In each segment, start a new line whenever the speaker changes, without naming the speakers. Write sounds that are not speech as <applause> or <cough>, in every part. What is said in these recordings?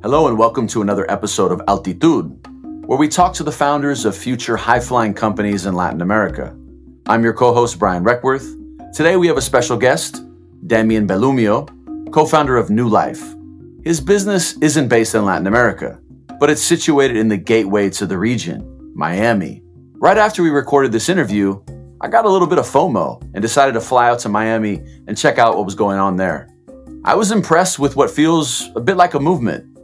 Hello, and welcome to another episode of Altitude, where we talk to the founders of future high flying companies in Latin America. I'm your co host, Brian Requarth. Today, we have a special guest, Demian Bellumio, co founder of Nue Life. His business isn't based in Latin America, but it's situated in the gateway to the region, Miami. Right after we recorded this interview, I got a little bit of FOMO and decided to fly out to Miami and check out what was going on there. I was impressed with what feels a bit like a movement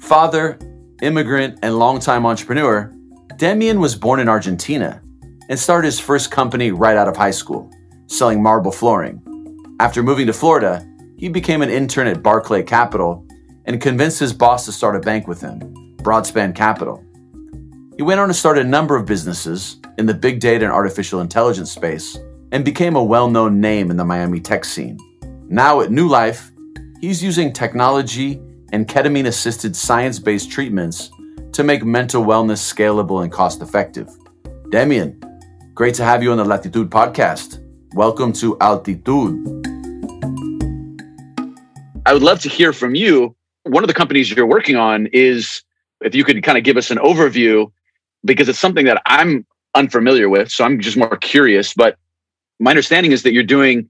Father, immigrant, and longtime entrepreneur, Demian was born in Argentina and started his first company right out of high school, selling marble flooring. After moving to Florida, he became an intern at Barclay Capital and convinced his boss to start a bank with him, Broadspan Capital. He went on to start a number of businesses in the big data and artificial intelligence space and became a well known name in the Miami tech scene. Now at Nue Life, he's using technology and ketamine assisted science based treatments to make mental wellness scalable and cost effective. Demian, great to have you on the Latitude podcast. Welcome to Altitude. I would love to hear from you. One of the companies you're working on is, if you could kind of give us an overview, because it's something that I'm unfamiliar with. So I'm just more curious. But my understanding is that you're doing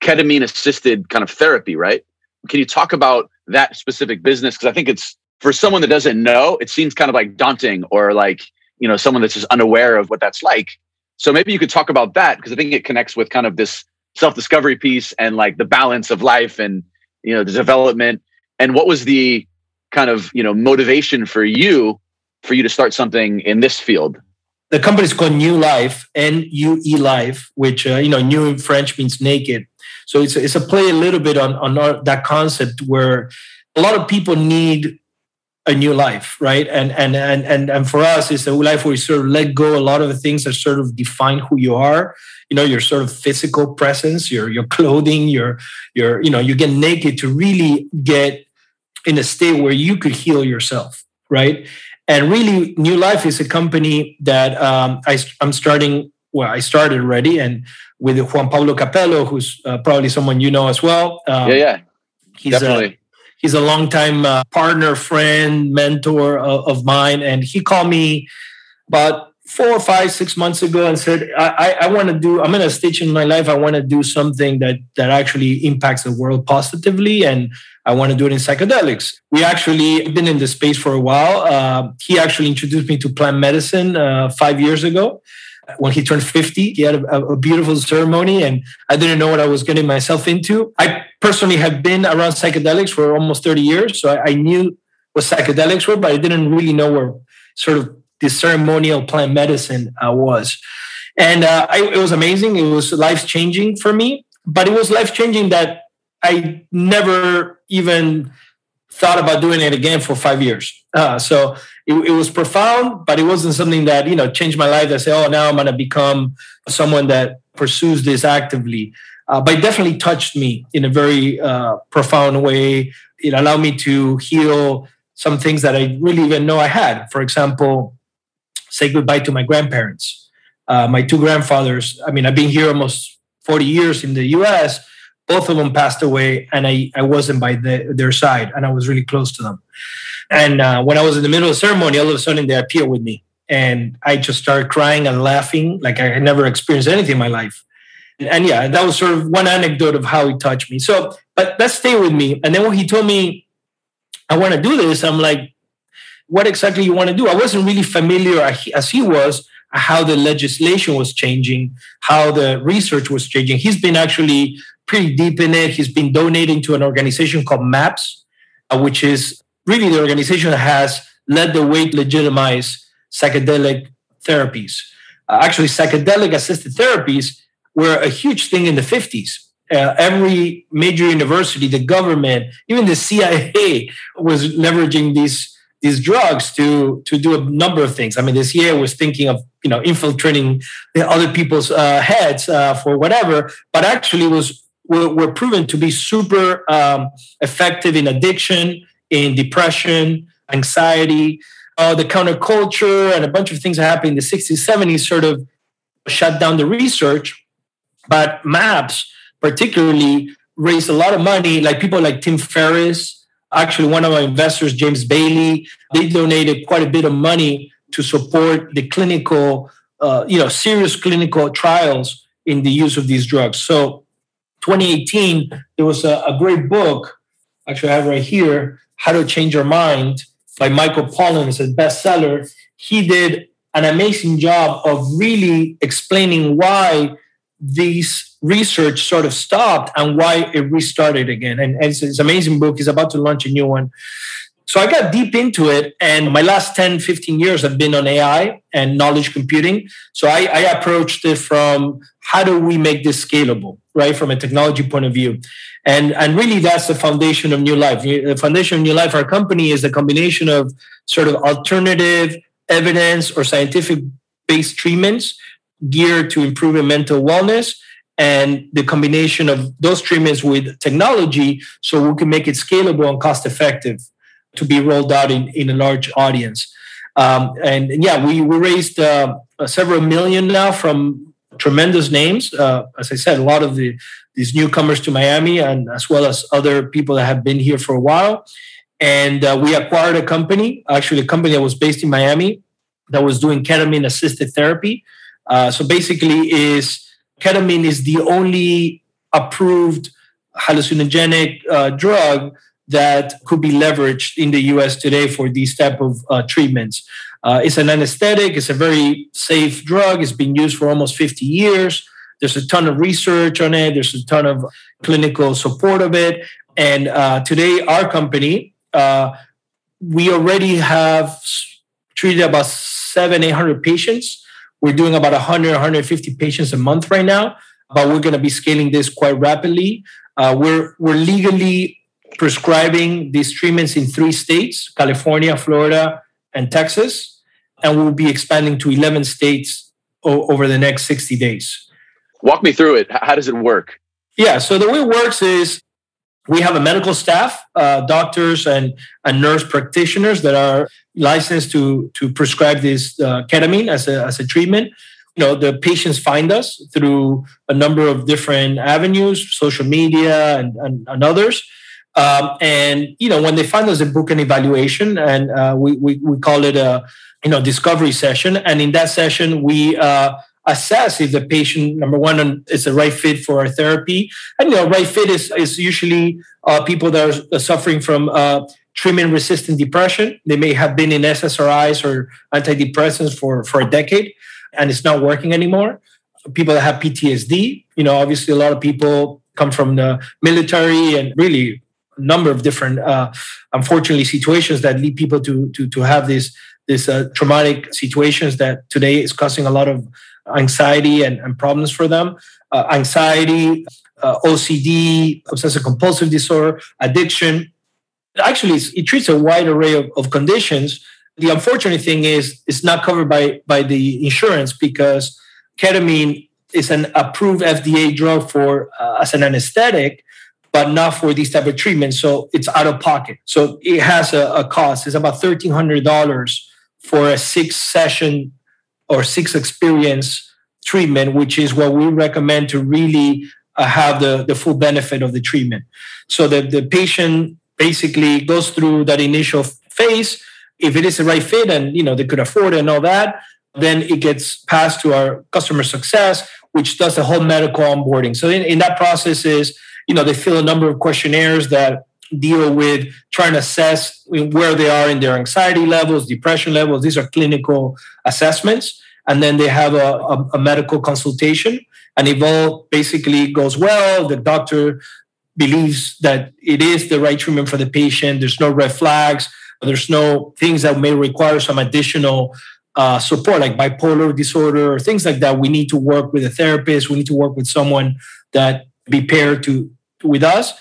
ketamine assisted kind of therapy, right? Can you talk about that specific business because I think it's for someone that doesn't know, it seems kind of like daunting or like, you know, someone that's just unaware of what that's like. So maybe you could talk about that because I think it connects with kind of this self-discovery piece and like the balance of life and you know the development. And what was the kind of you know motivation for you for you to start something in this field?
The company is called Nue Life n-u-e life which uh, you know new in french means naked so it's a, it's a play a little bit on on that concept where a lot of people need a new life, right? And and and and and for us, it's a life where you sort of let go a lot of the things that sort of define who you are. You know, your sort of physical presence, your your clothing, your your you know, you get naked to really get in a state where you could heal yourself, right? And really, Nue Life is a company that um, I, I'm starting. Well, I started already, and with Juan Pablo Capello, who's uh, probably someone you know as well.
Um, yeah, yeah,
he's definitely. A, he's a longtime uh, partner, friend, mentor of, of, mine, and he called me about four or five, six months ago and said, "I, I, I want to do. I'm in a stage in my life. I want to do something that that actually impacts the world positively, and I want to do it in psychedelics." We actually been in the space for a while. Uh, he actually introduced me to plant medicine uh, five years ago when he turned 50. He had a, a, beautiful ceremony, and I didn't know what I was getting myself into. I personally have been around psychedelics for almost 30 years, so I, I knew what psychedelics were, but I didn't really know where sort of the ceremonial plant medicine uh, was. And uh, I, it was amazing. It was life changing for me, but it was life changing that I never even thought about doing it again for five years. Uh, so it, it, was profound, but it wasn't something that you know changed my life. I say, oh, now I'm going to become someone that pursues this actively. Uh, but it definitely touched me in a very uh, profound way. It allowed me to heal some things that I really even know I had. For example, say goodbye to my grandparents, uh, my two grandfathers. I mean, I've been here almost 40 years in the U.S both of them passed away and I, I wasn't by the, their side and I was really close to them. And uh, when I was in the middle of the ceremony, all of a sudden they appeared with me and I just started crying and laughing like I had never experienced anything in my life. And, yeah, that was sort of one anecdote of how he touched me. So, but that stayed with me. And then when he told me, I want to do this, I'm like, what exactly you want to do? I wasn't really familiar as he was how the legislation was changing, how the research was changing. He's been actually pretty deep in it. He's been donating to an organization called MAPS, uh, which is really the organization that has led the way to legitimize psychedelic therapies. Uh, actually, psychedelic assisted therapies were a huge thing in the 50s. Uh, every major university, the government, even the CIA was leveraging these these drugs to to do a number of things. I mean, the CIA was thinking of you know infiltrating other people's uh, heads uh, for whatever, but actually was were, were proven to be super um, effective in addiction, in depression, anxiety. Uh, the counterculture and a bunch of things that happened in the 60s, 70s sort of shut down the research. But MAPS particularly raised a lot of money, like people like Tim Ferriss, Actually, one of my investors, James Bailey, they donated quite a bit of money to support the clinical, uh, you know, serious clinical trials in the use of these drugs. So 2018, there was a, a great book, actually I have right here, How to Change Your Mind by Michael Pollan. It's a bestseller. He did an amazing job of really explaining why these research sort of stopped and why it restarted again. And, and it's, it's, an amazing book. He's about to launch a new one. So I got deep into it. And my last 10, 15 years have been on AI and knowledge computing. So I, I approached it from how do we make this scalable, right? From a technology point of view. And, and really, that's the foundation of Nue Life. The foundation of Nue Life, our company, is a combination of sort of alternative evidence or scientific based treatments geared to improving mental wellness and the combination of those treatments with technology so we can make it scalable and cost effective to be rolled out in, in a large audience. Um, and yeah, we, we raised uh, several million now from tremendous names. Uh, as I said, a lot of the these newcomers to Miami, and as well as other people that have been here for a while. And uh, we acquired a company, actually a company that was based in Miami, that was doing ketamine assisted therapy. Uh, so basically, is ketamine is the only approved hallucinogenic uh, drug that could be leveraged in the U.S. today for these type of uh, treatments. Uh, it's an anesthetic. It's a very safe drug. It's been used for almost 50 years. There's a ton of research on it. There's a ton of clinical support of it. And uh, today, our company, uh, we already have treated about seven, 800 patients. We're doing about 100, 150 patients a month right now, but we're going to be scaling this quite rapidly. Uh, we're, we're legally prescribing these treatments in three states California, Florida, and Texas. And we'll be expanding to 11 states o- over the next 60 days.
Walk me through it. How does it work?
Yeah, so the way it works is we have a medical staff, uh, doctors and, and nurse practitioners that are licensed to, to prescribe this uh, ketamine as a, as a treatment. You know, the patients find us through a number of different avenues, social media and, and, and others. Um, and, you know, when they find us, they book an evaluation and uh, we, we, we call it a, you know, discovery session. And in that session, we, uh, assess if the patient number one is the right fit for our therapy. And you know right fit is, is usually uh, people that are suffering from uh, treatment resistant depression. They may have been in ssris or antidepressants for for a decade and it's not working anymore. People that have ptsd you know obviously a lot of people come from the military and really number of different uh, unfortunately situations that lead people to to to have these this uh, traumatic situations that today is causing a lot of anxiety and, and problems for them. Uh, anxiety, uh, OCD, obsessive compulsive disorder, addiction. Actually, it treats a wide array of, of conditions. The unfortunate thing is it's not covered by, by the insurance because ketamine is an approved FDA drug for uh, as an anesthetic, but not for these type of treatments. So it's out of pocket. So it has a, a cost. It's about thirteen hundred dollars for a six session or six experience treatment, which is what we recommend to really uh, have the, the full benefit of the treatment. So the, the patient basically goes through that initial phase. If it is the right fit and you know they could afford it and all that, then it gets passed to our customer success, which does the whole medical onboarding. So in, in that process is, you know, they fill a number of questionnaires that deal with trying to assess where they are in their anxiety levels, depression levels. These are clinical assessments. And then they have a, a, a medical consultation. And if all basically goes well, the doctor believes that it is the right treatment for the patient. There's no red flags. There's no things that may require some additional uh, support, like bipolar disorder or things like that. We need to work with a therapist. We need to work with someone that be paired to with us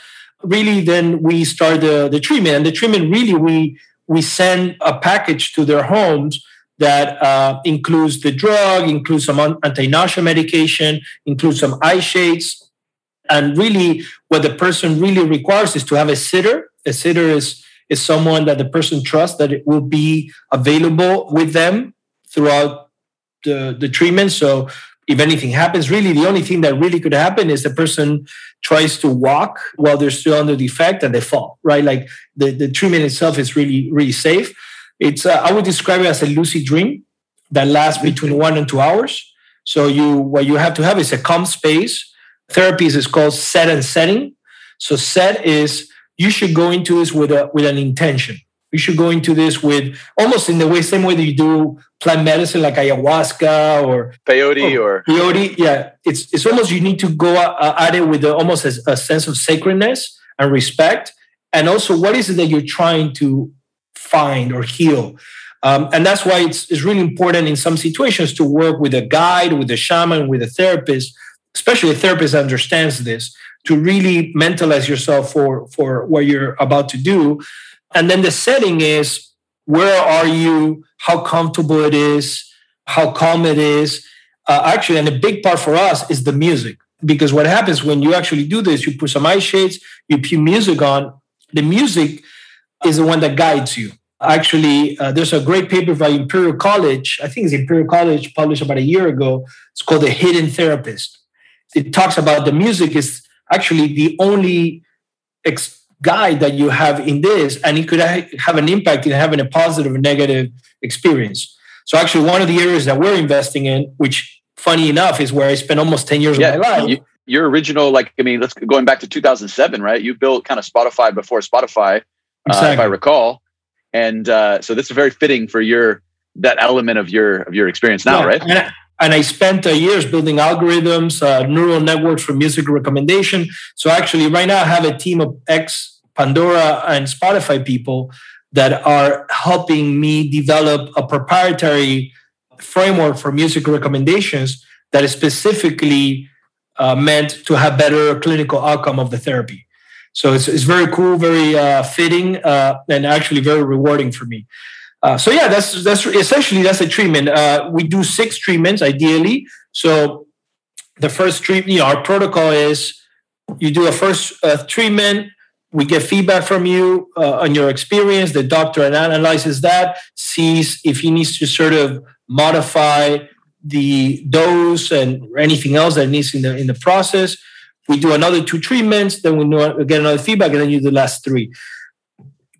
really then we start the, the treatment. And the treatment really we we send a package to their homes that uh, includes the drug includes some anti-nausea medication includes some eye shades. And really what the person really requires is to have a sitter. A sitter is is someone that the person trusts that it will be available with them throughout the, the treatment. So if anything happens. Really, the only thing that really could happen is the person tries to walk while they're still under the effect and they fall, right? Like the, the treatment itself is really, really safe. It's, uh, I would describe it as a lucid dream that lasts between one and two hours. So you, what you have to have is a calm space. Therapies is called set and setting. So set is you should go into this with a with an intention. You should go into this with almost in the way same way that you do plant medicine like ayahuasca or
peyote or, or
peyote. Yeah, it's it's almost you need to go at it with a, almost a, a sense of sacredness and respect, and also what is it that you're trying to find or heal. Um, and that's why it's, it's really important in some situations to work with a guide, with a shaman, with a therapist, especially a therapist that understands this, to really mentalize yourself for, for what you're about to do and then the setting is where are you, how comfortable it is, how calm it is. Uh, actually, and a big part for us is the music. Because what happens when you actually do this, you put some eye shades, you put music on, the music is the one that guides you. Actually, uh, there's a great paper by Imperial College. I think it's Imperial College published about a year ago. It's called The Hidden Therapist. It talks about the music is actually the only ex- guide that you have in this, and it could have an impact in having a positive or negative experience. So, actually, one of the areas that we're investing in, which funny enough is where I spent almost 10 years yeah, of my life.
You, your original, like, I mean, let's going back to 2007, right? You built kind of Spotify before Spotify, exactly. uh, if I recall. And uh, so this is very fitting for your that element of your of your experience now, yeah. right?
And, I spent uh, years building algorithms, uh, neural networks for music recommendation. So actually, right now I have a team of ex Pandora and Spotify people that are helping me develop a proprietary framework for music recommendations that is specifically uh, meant to have better clinical outcome of the therapy. So it's, it's very cool, very uh, fitting, uh, and actually very rewarding for me. Uh, so yeah, that's that's essentially that's a treatment. Uh, we do six treatments ideally. So the first treatment, you know, our protocol is you do a first uh, treatment. We get feedback from you uh, on your experience. The doctor analyzes that, sees if he needs to sort of modify the dose and anything else that needs in the in the process. We do another two treatments, then we get another feedback, and then you do the last three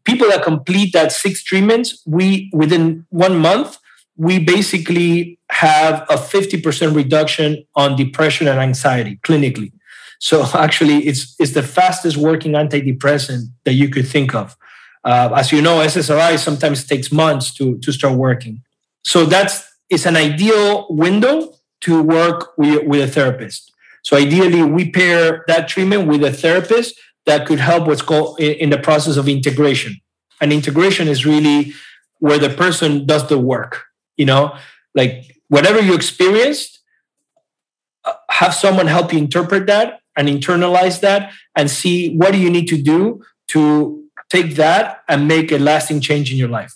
people that complete that six treatments, we within one month, we basically have a 50% reduction on depression and anxiety clinically. So <laughs> actually, it's it's the fastest working antidepressant that you could think of. Uh, as you know, SSRI sometimes takes months to to start working. So that's it's an ideal window to work with, with a therapist. So ideally, we pair that treatment with a therapist that could help what's called in the process of integration. And integration is really where the person does the work, you know, like whatever you experienced, uh, have someone help you interpret that and internalize that and see what do you need to do to take that and make a lasting change in your life.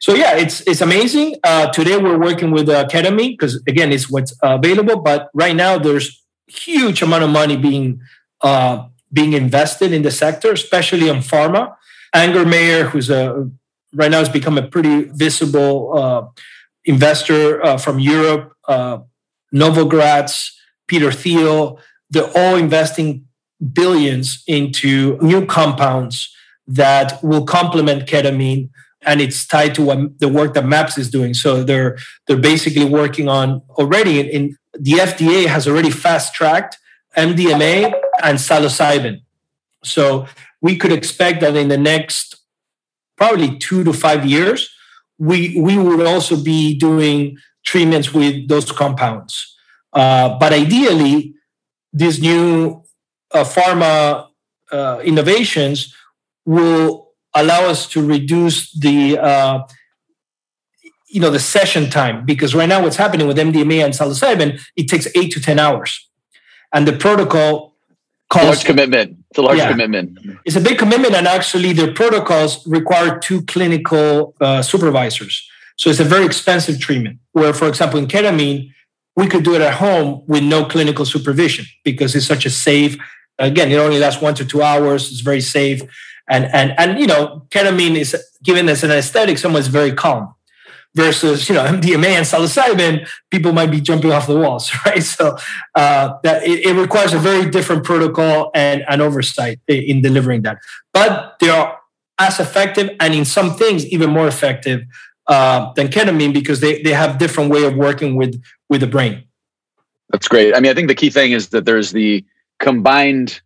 So yeah, it's it's amazing. Uh, today we're working with uh, Academy because again, it's what's available. But right now, there's huge amount of money being uh, being invested in the sector, especially on pharma. Angermayer, who's a right now has become a pretty visible uh, investor uh, from Europe, uh, Novogratz, Peter Thiel, they're all investing billions into new compounds that will complement ketamine and it's tied to what the work that maps is doing so they're they're basically working on already in, in the fda has already fast tracked mdma and psilocybin. So we could expect that in the next probably two to five years, we, we would also be doing treatments with those compounds. Uh, but ideally, these new uh, pharma uh, innovations will allow us to reduce the uh, you know the session time because right now what's happening with MDMA and psilocybin it takes eight to ten hours, and the protocol
Cost. Large commitment. It's a large yeah. commitment.
It's a big commitment, and actually, their protocols require two clinical uh, supervisors. So it's a very expensive treatment. Where, for example, in ketamine, we could do it at home with no clinical supervision because it's such a safe. Again, it only lasts one to two hours. It's very safe, and and and you know, ketamine is given as an aesthetic, someone's very calm. Versus you know MDMA and psilocybin, people might be jumping off the walls, <laughs> right? So uh, that it, it, requires a very different protocol and an oversight in delivering that. But they are as effective, and in some things even more effective uh, than ketamine because they they have different way of working with with the brain.
That's great. I mean, I think the key thing is that there's the combined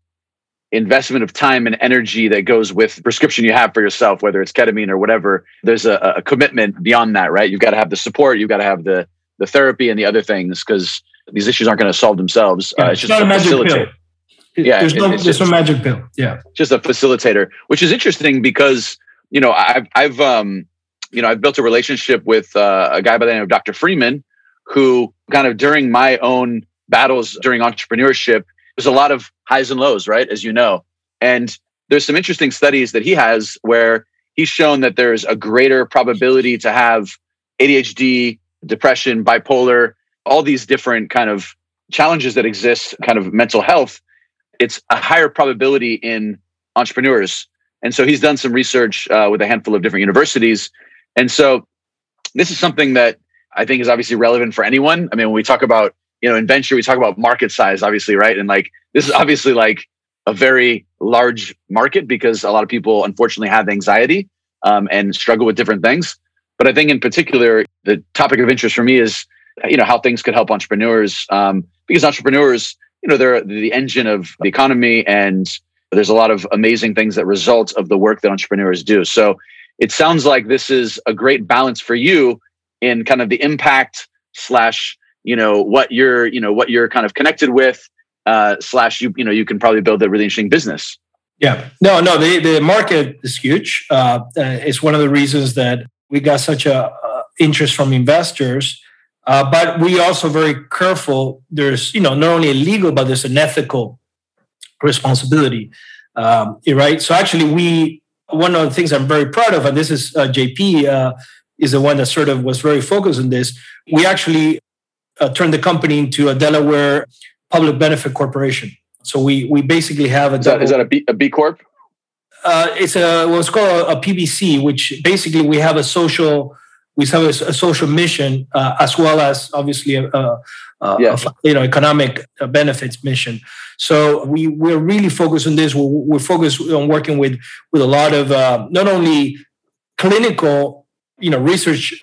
investment of time and energy that goes with prescription you have for yourself, whether it's ketamine or whatever. There's a, a commitment beyond that, right? You've got to have the support, you've got to have the the therapy and the other things because these issues aren't going to solve themselves.
Yeah, uh, it's, it's, just not a magic pill. Yeah, there's no, there's just, no magic pill. Yeah,
just a facilitator, which is interesting because you know I've I've um you know I've built a relationship with uh, a guy by the name of Dr. Freeman, who kind of during my own battles during entrepreneurship there's a lot of highs and lows, right? As you know. And there's some interesting studies that he has where he's shown that there's a greater probability to have ADHD, depression, bipolar, all these different kind of challenges that exist, kind of mental health. It's a higher probability in entrepreneurs. And so he's done some research uh, with a handful of different universities. And so this is something that I think is obviously relevant for anyone. I mean, when we talk about you know, in venture, we talk about market size, obviously, right? And like, this is obviously like a very large market because a lot of people unfortunately have anxiety um, and struggle with different things. But I think in particular, the topic of interest for me is, you know, how things could help entrepreneurs um, because entrepreneurs, you know, they're the engine of the economy and there's a lot of amazing things that result of the work that entrepreneurs do. So it sounds like this is a great balance for you in kind of the impact slash you know what you're you know what you're kind of connected with uh, slash you you know you can probably build a really interesting business.
Yeah. No no the, the market is huge. Uh, uh it's one of the reasons that we got such a uh, interest from investors. Uh, but we also very careful. There's you know not only a legal but there's an ethical responsibility um, right? So actually we one of the things i'm very proud of and this is uh, jp is the one that sort of was very focused on this. We actually uh, turned the company into a Delaware public benefit corporation. So we we basically have a.
Is that, is that a, B, a B Corp?
Uh, it's a what's called a, a, PBC, which basically we have a social we have a, a social mission uh, as well as obviously a, a yeah. you know economic uh, benefits mission. So we we're really focused on this. We're, we're focused on working with with a lot of uh, not only clinical you know research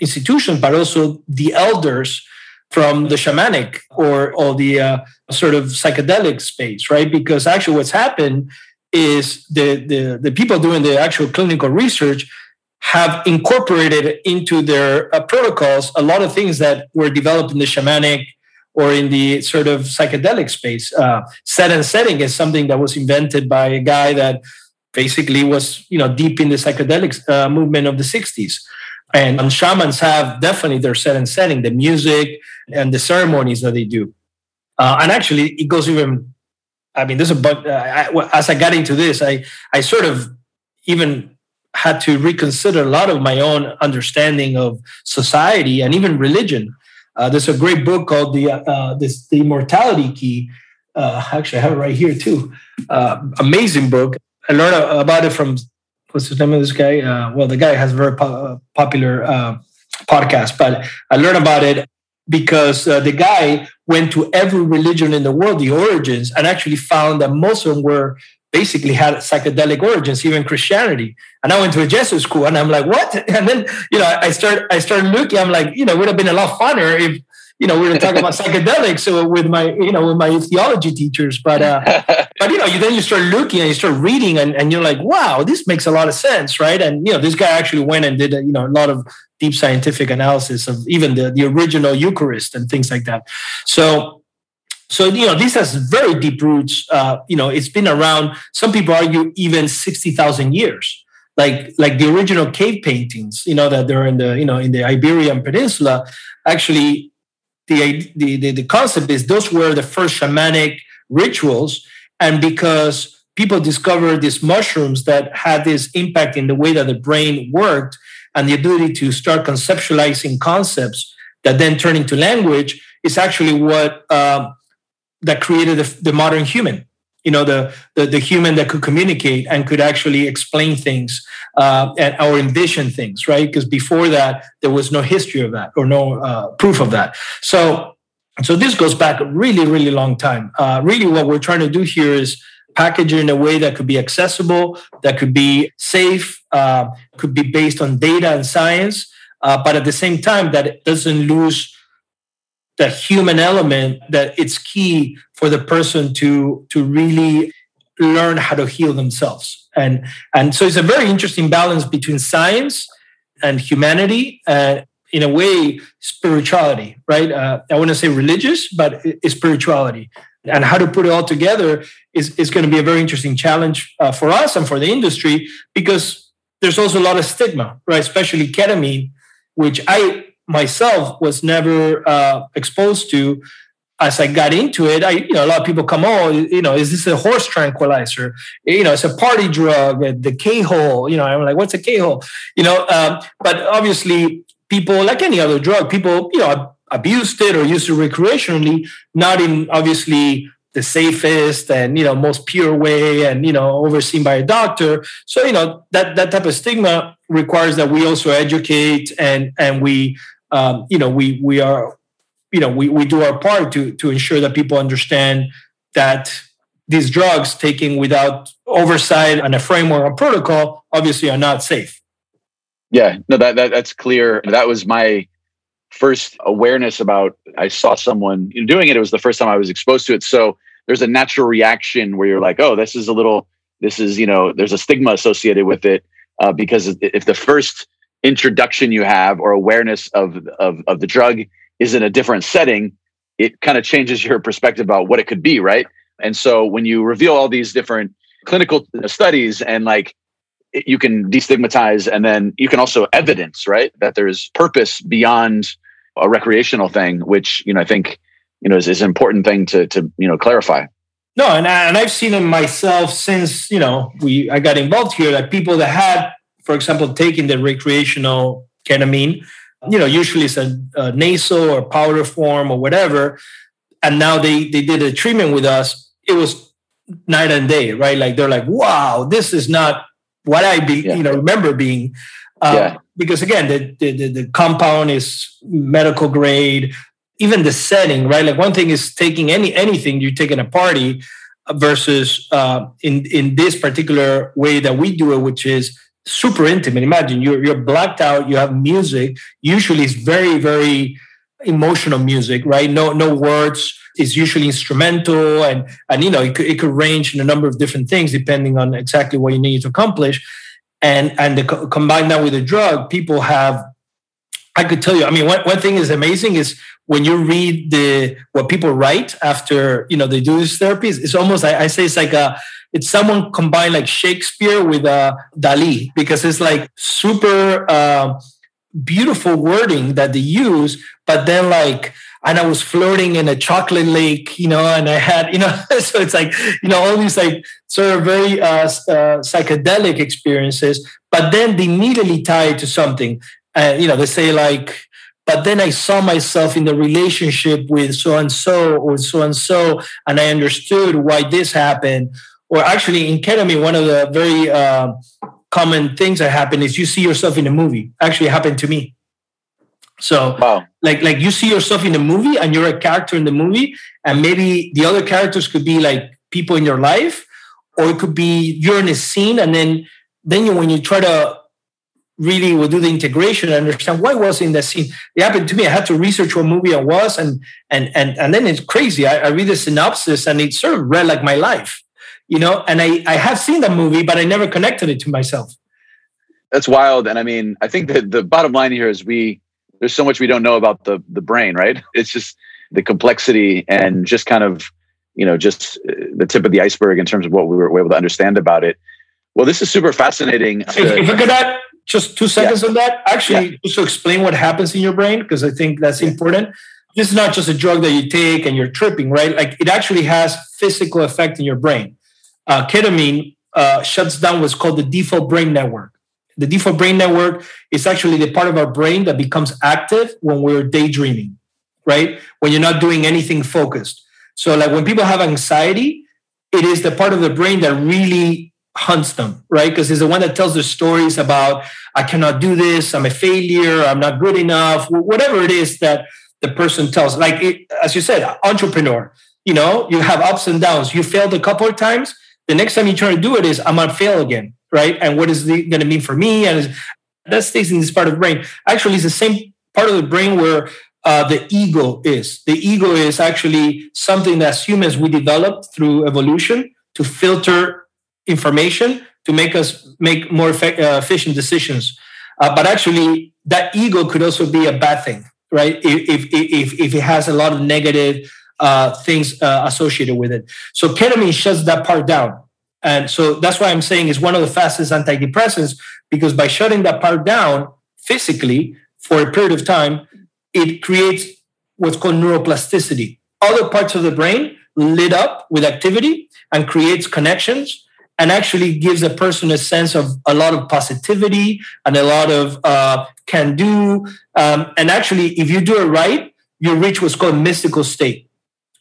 institutions but also the elders from the shamanic or, or the uh, sort of psychedelic space, right? Because actually, what's happened is the, the, the people doing the actual clinical research have incorporated into their uh, protocols a lot of things that were developed in the shamanic or in the sort of psychedelic space. Uh, set and setting is something that was invented by a guy that basically was you know deep in the psychedelic uh, movement of the 60s and, and shamans have definitely their set and setting, the music and the ceremonies that they do. Uh, and actually, it goes even. I mean, there's a but uh, as I got into this, I I sort of even had to reconsider a lot of my own understanding of society and even religion. Uh, there's a great book called the uh, this the Immortality Key. Uh, actually, I have it right here too. Uh, amazing book. I learned about it from what's the name of this guy? Uh, well, the guy has a very po- uh, popular uh, podcast, but I learned about it because uh, the guy went to every religion in the world, the origins, and actually found that most of them were basically had psychedelic origins, even Christianity. And I went to a Jesuit school, and I'm like, what? <laughs> And then you know, I start I started looking. I'm like, you know, it would have been a lot funner if you know, we were talking about <laughs> psychedelics so with my, you know, with my theology teachers. But, uh, <laughs> but you know, you then you start looking and you start reading, and, and you're like, wow, this makes a lot of sense, right? And you know, this guy actually went and did, you know, a lot of deep scientific analysis of even the the original Eucharist and things like that. So, so you know, this has very deep roots. Uh, you know, it's been around. Some people argue even sixty thousand years like like the original cave paintings you know that they're in the you know in the iberian peninsula actually the, the, the, the concept is those were the first shamanic rituals. And because people discovered these mushrooms that had this impact in the way that the brain worked and the ability to start conceptualizing concepts that then turn into language is actually what um, that created the, the, modern human. You know the, the, the human that could communicate and could actually explain things uh, and or envision things right? Because before that there was no history of that or no uh, proof of that. So so this goes back a really really long time. Uh, really what we're trying to do here is package it in a way that could be accessible that could be safe uh, could be based on data and science uh, but at the same time that it doesn't lose the human element that it's key for the person to to really learn how to heal themselves. And and so it's a very interesting balance between science and humanity and in a way spirituality right uh, i want to say religious but spirituality and how to put it all together is, is going to be a very interesting challenge uh, for us and for the industry because there's also a lot of stigma right especially ketamine which i myself was never uh, exposed to as I got into it, I you know a lot of people come, oh, you know, is this a horse tranquilizer? You know, it's a party drug, the K hole. You know, I'm like, what's a K hole? You know, um, but obviously, people like any other drug, people you know abused it or used it recreationally, not in obviously the safest and you know most pure way, and you know overseen by a doctor. So you know that that type of stigma requires that we also educate and and we um, you know, we we are, you know, we, we do our part to to ensure that people understand that these drugs taken without oversight and a framework or protocol obviously are not safe.
Yeah, no, that, that that's clear. That was my first awareness about. I saw someone doing it. It was the first time I was exposed to it. So there's a natural reaction where you're like, oh, this is a little. This is you know, there's a stigma associated with it uh, because if the first introduction you have or awareness of, of, of the drug is in a different setting, it kind of changes your perspective about what it could be, right? And so when you reveal all these different clinical studies and like you can destigmatize and then you can also evidence, right, that there's purpose beyond a recreational thing, which, you know, I think, you know, is, is an important thing to, to, you know, clarify.
No, and, I, and I've seen it myself since, you know, we, I got involved here that people that had for example, taking the recreational ketamine, you know, usually it's a, a nasal or powder form or whatever. And now they they did a treatment with us. It was night and day, right? Like they're like, wow, this is not what I be, yeah. you know, remember being. Um, yeah. Because again, the, the the compound is medical grade. Even the setting, right? Like one thing is taking any anything you take in a party versus uh, in in this particular way that we do it, which is super intimate. Imagine you're you're blacked out. You have music. Usually, it's very very emotional music, right? No no words. It's usually instrumental, and and you know it could, it could range in a number of different things depending on exactly what you need to accomplish. And and the, combine that with a drug, people have. I could tell you. I mean, one, one thing is amazing is when you read the what people write after you know they do these therapies. It's almost I, I say it's like a it's someone combined like Shakespeare with uh, Dali because it's like super uh, beautiful wording that they use, but then like and I was floating in a chocolate lake, you know, and I had, you know, <laughs> so it's like, you know, all these like sort of very uh, uh, psychedelic experiences, but then they immediately tie it to something. Uh, you know, they say like, but then I saw myself in the relationship with so and so or so and so, and I understood why this happened or actually in ketamine, one of the very uh, common things that happen is you see yourself in a movie. Actually, happened to me. So, wow. like, like you see yourself in a movie, and you're a character in the movie, and maybe the other characters could be like people in your life, or it could be you're in a scene, and then then you, when you try to really will do the integration and understand why was in that scene. It happened to me. I had to research what movie I was, and and and and then it's crazy. I, I read the synopsis, and it sort of read like my life you know and i i have seen the movie but i never connected it to myself
that's wild and i mean i think that the bottom line here is we there's so much we don't know about the the brain right <laughs> it's just the complexity and just kind of you know just uh, the tip of the iceberg in terms of what we were able to understand about it well this is super fascinating
to, if, if that just two seconds yeah. on that actually yeah. just to explain what happens in your brain because i think that's yeah. important this is not just a drug that you take and you're tripping right like it actually has physical effect in your brain uh, ketamine uh, shuts down what's called the default brain network. The default brain network is actually the part of our brain that becomes active when we're daydreaming, right? When you're not doing anything focused. So, like when people have anxiety, it is the part of the brain that really hunts them, right? Because it's the one that tells the stories about I cannot do this, I'm a failure, I'm not good enough, whatever it is that the person tells. Like it, as you said, entrepreneur. You know, you have ups and downs. You failed a couple of times. The next time you try to do it is I'm gonna fail again, right? And what is it going to mean for me? And that stays in this part of the brain. Actually, it's the same part of the brain where uh, the ego is. The ego is actually something that as humans we developed through evolution to filter information to make us make more effect, uh, efficient decisions. Uh, but actually, that ego could also be a bad thing, right? If if if, if it has a lot of negative uh, things uh, associated with it. So ketamine shuts that part down. And so that's why I'm saying it's one of the fastest antidepressants because by shutting that part down physically for a period of time, it creates what's called neuroplasticity. Other parts of the brain lit up with activity and creates connections and actually gives a person a sense of a lot of positivity and a lot of uh, can do. Um, and actually, if you do it right, you reach what's called mystical state.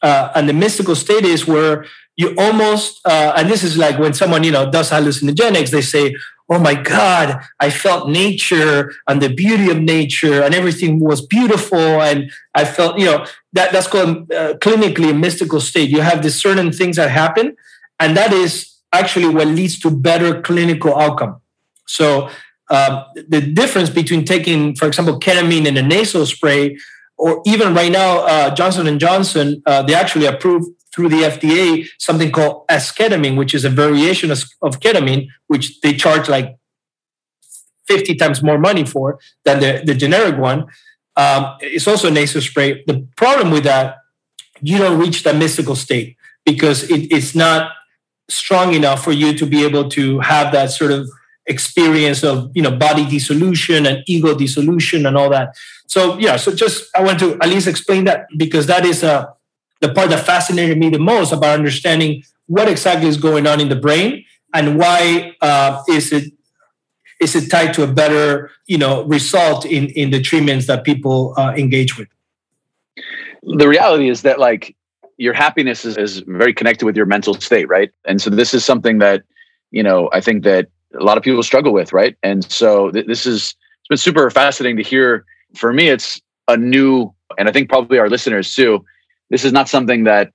Uh, and the mystical state is where you almost, uh, and this is like when someone you know does hallucinogenics, they say, oh my God, I felt nature and the beauty of nature and everything was beautiful. And I felt, you know, that, that's called uh, clinically a mystical state. You have these certain things that happen, and that is actually what leads to better clinical outcome. So um, the difference between taking, for example, ketamine in a nasal spray, or even right now, uh, Johnson and Johnson, uh, they actually approved through the FDA something called esketamine, which is a variation of, ketamine, which they charge like 50 times more money for than the, the generic one. Um, it's also a nasal spray. The problem with that, you don't reach that mystical state because it, it's not strong enough for you to be able to have that sort of experience of you know body dissolution and ego dissolution and all that so yeah so just i want to at least explain that because that is a the part that fascinated me the most about understanding what exactly is going on in the brain and why uh, is it is it tied to a better you know result in in the treatments that people uh, engage with?
The reality is that like your happiness is, is very connected with your mental state right? And so this is something that you know i think that a lot of people struggle with right? And so th- this is it's been super fascinating to hear. For me it's a new and i think probably our listeners too this is not something that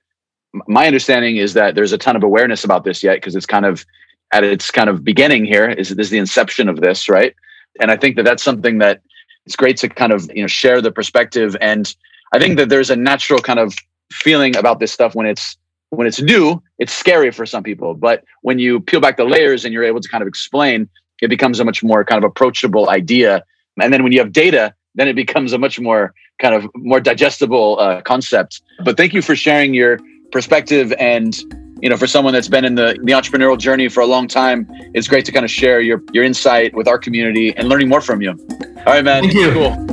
my understanding is that there's a ton of awareness about this yet because it's kind of at its kind of beginning here is this is the inception of this right? And i think that that's something that it's great to kind of you know share the perspective. And i think that there's a natural kind of feeling about this stuff when it's when it's new it's scary for some people. But when you peel back the layers and you're able to kind of explain it becomes a much more kind of approachable idea. And then when you have data then it becomes a much more kind of more digestible uh, concept. But thank you for sharing your perspective and you know for someone that's been in the the entrepreneurial journey for a long time it's great to kind of share your your insight with our community and learning more from you. All right man.
Thank you.
Cool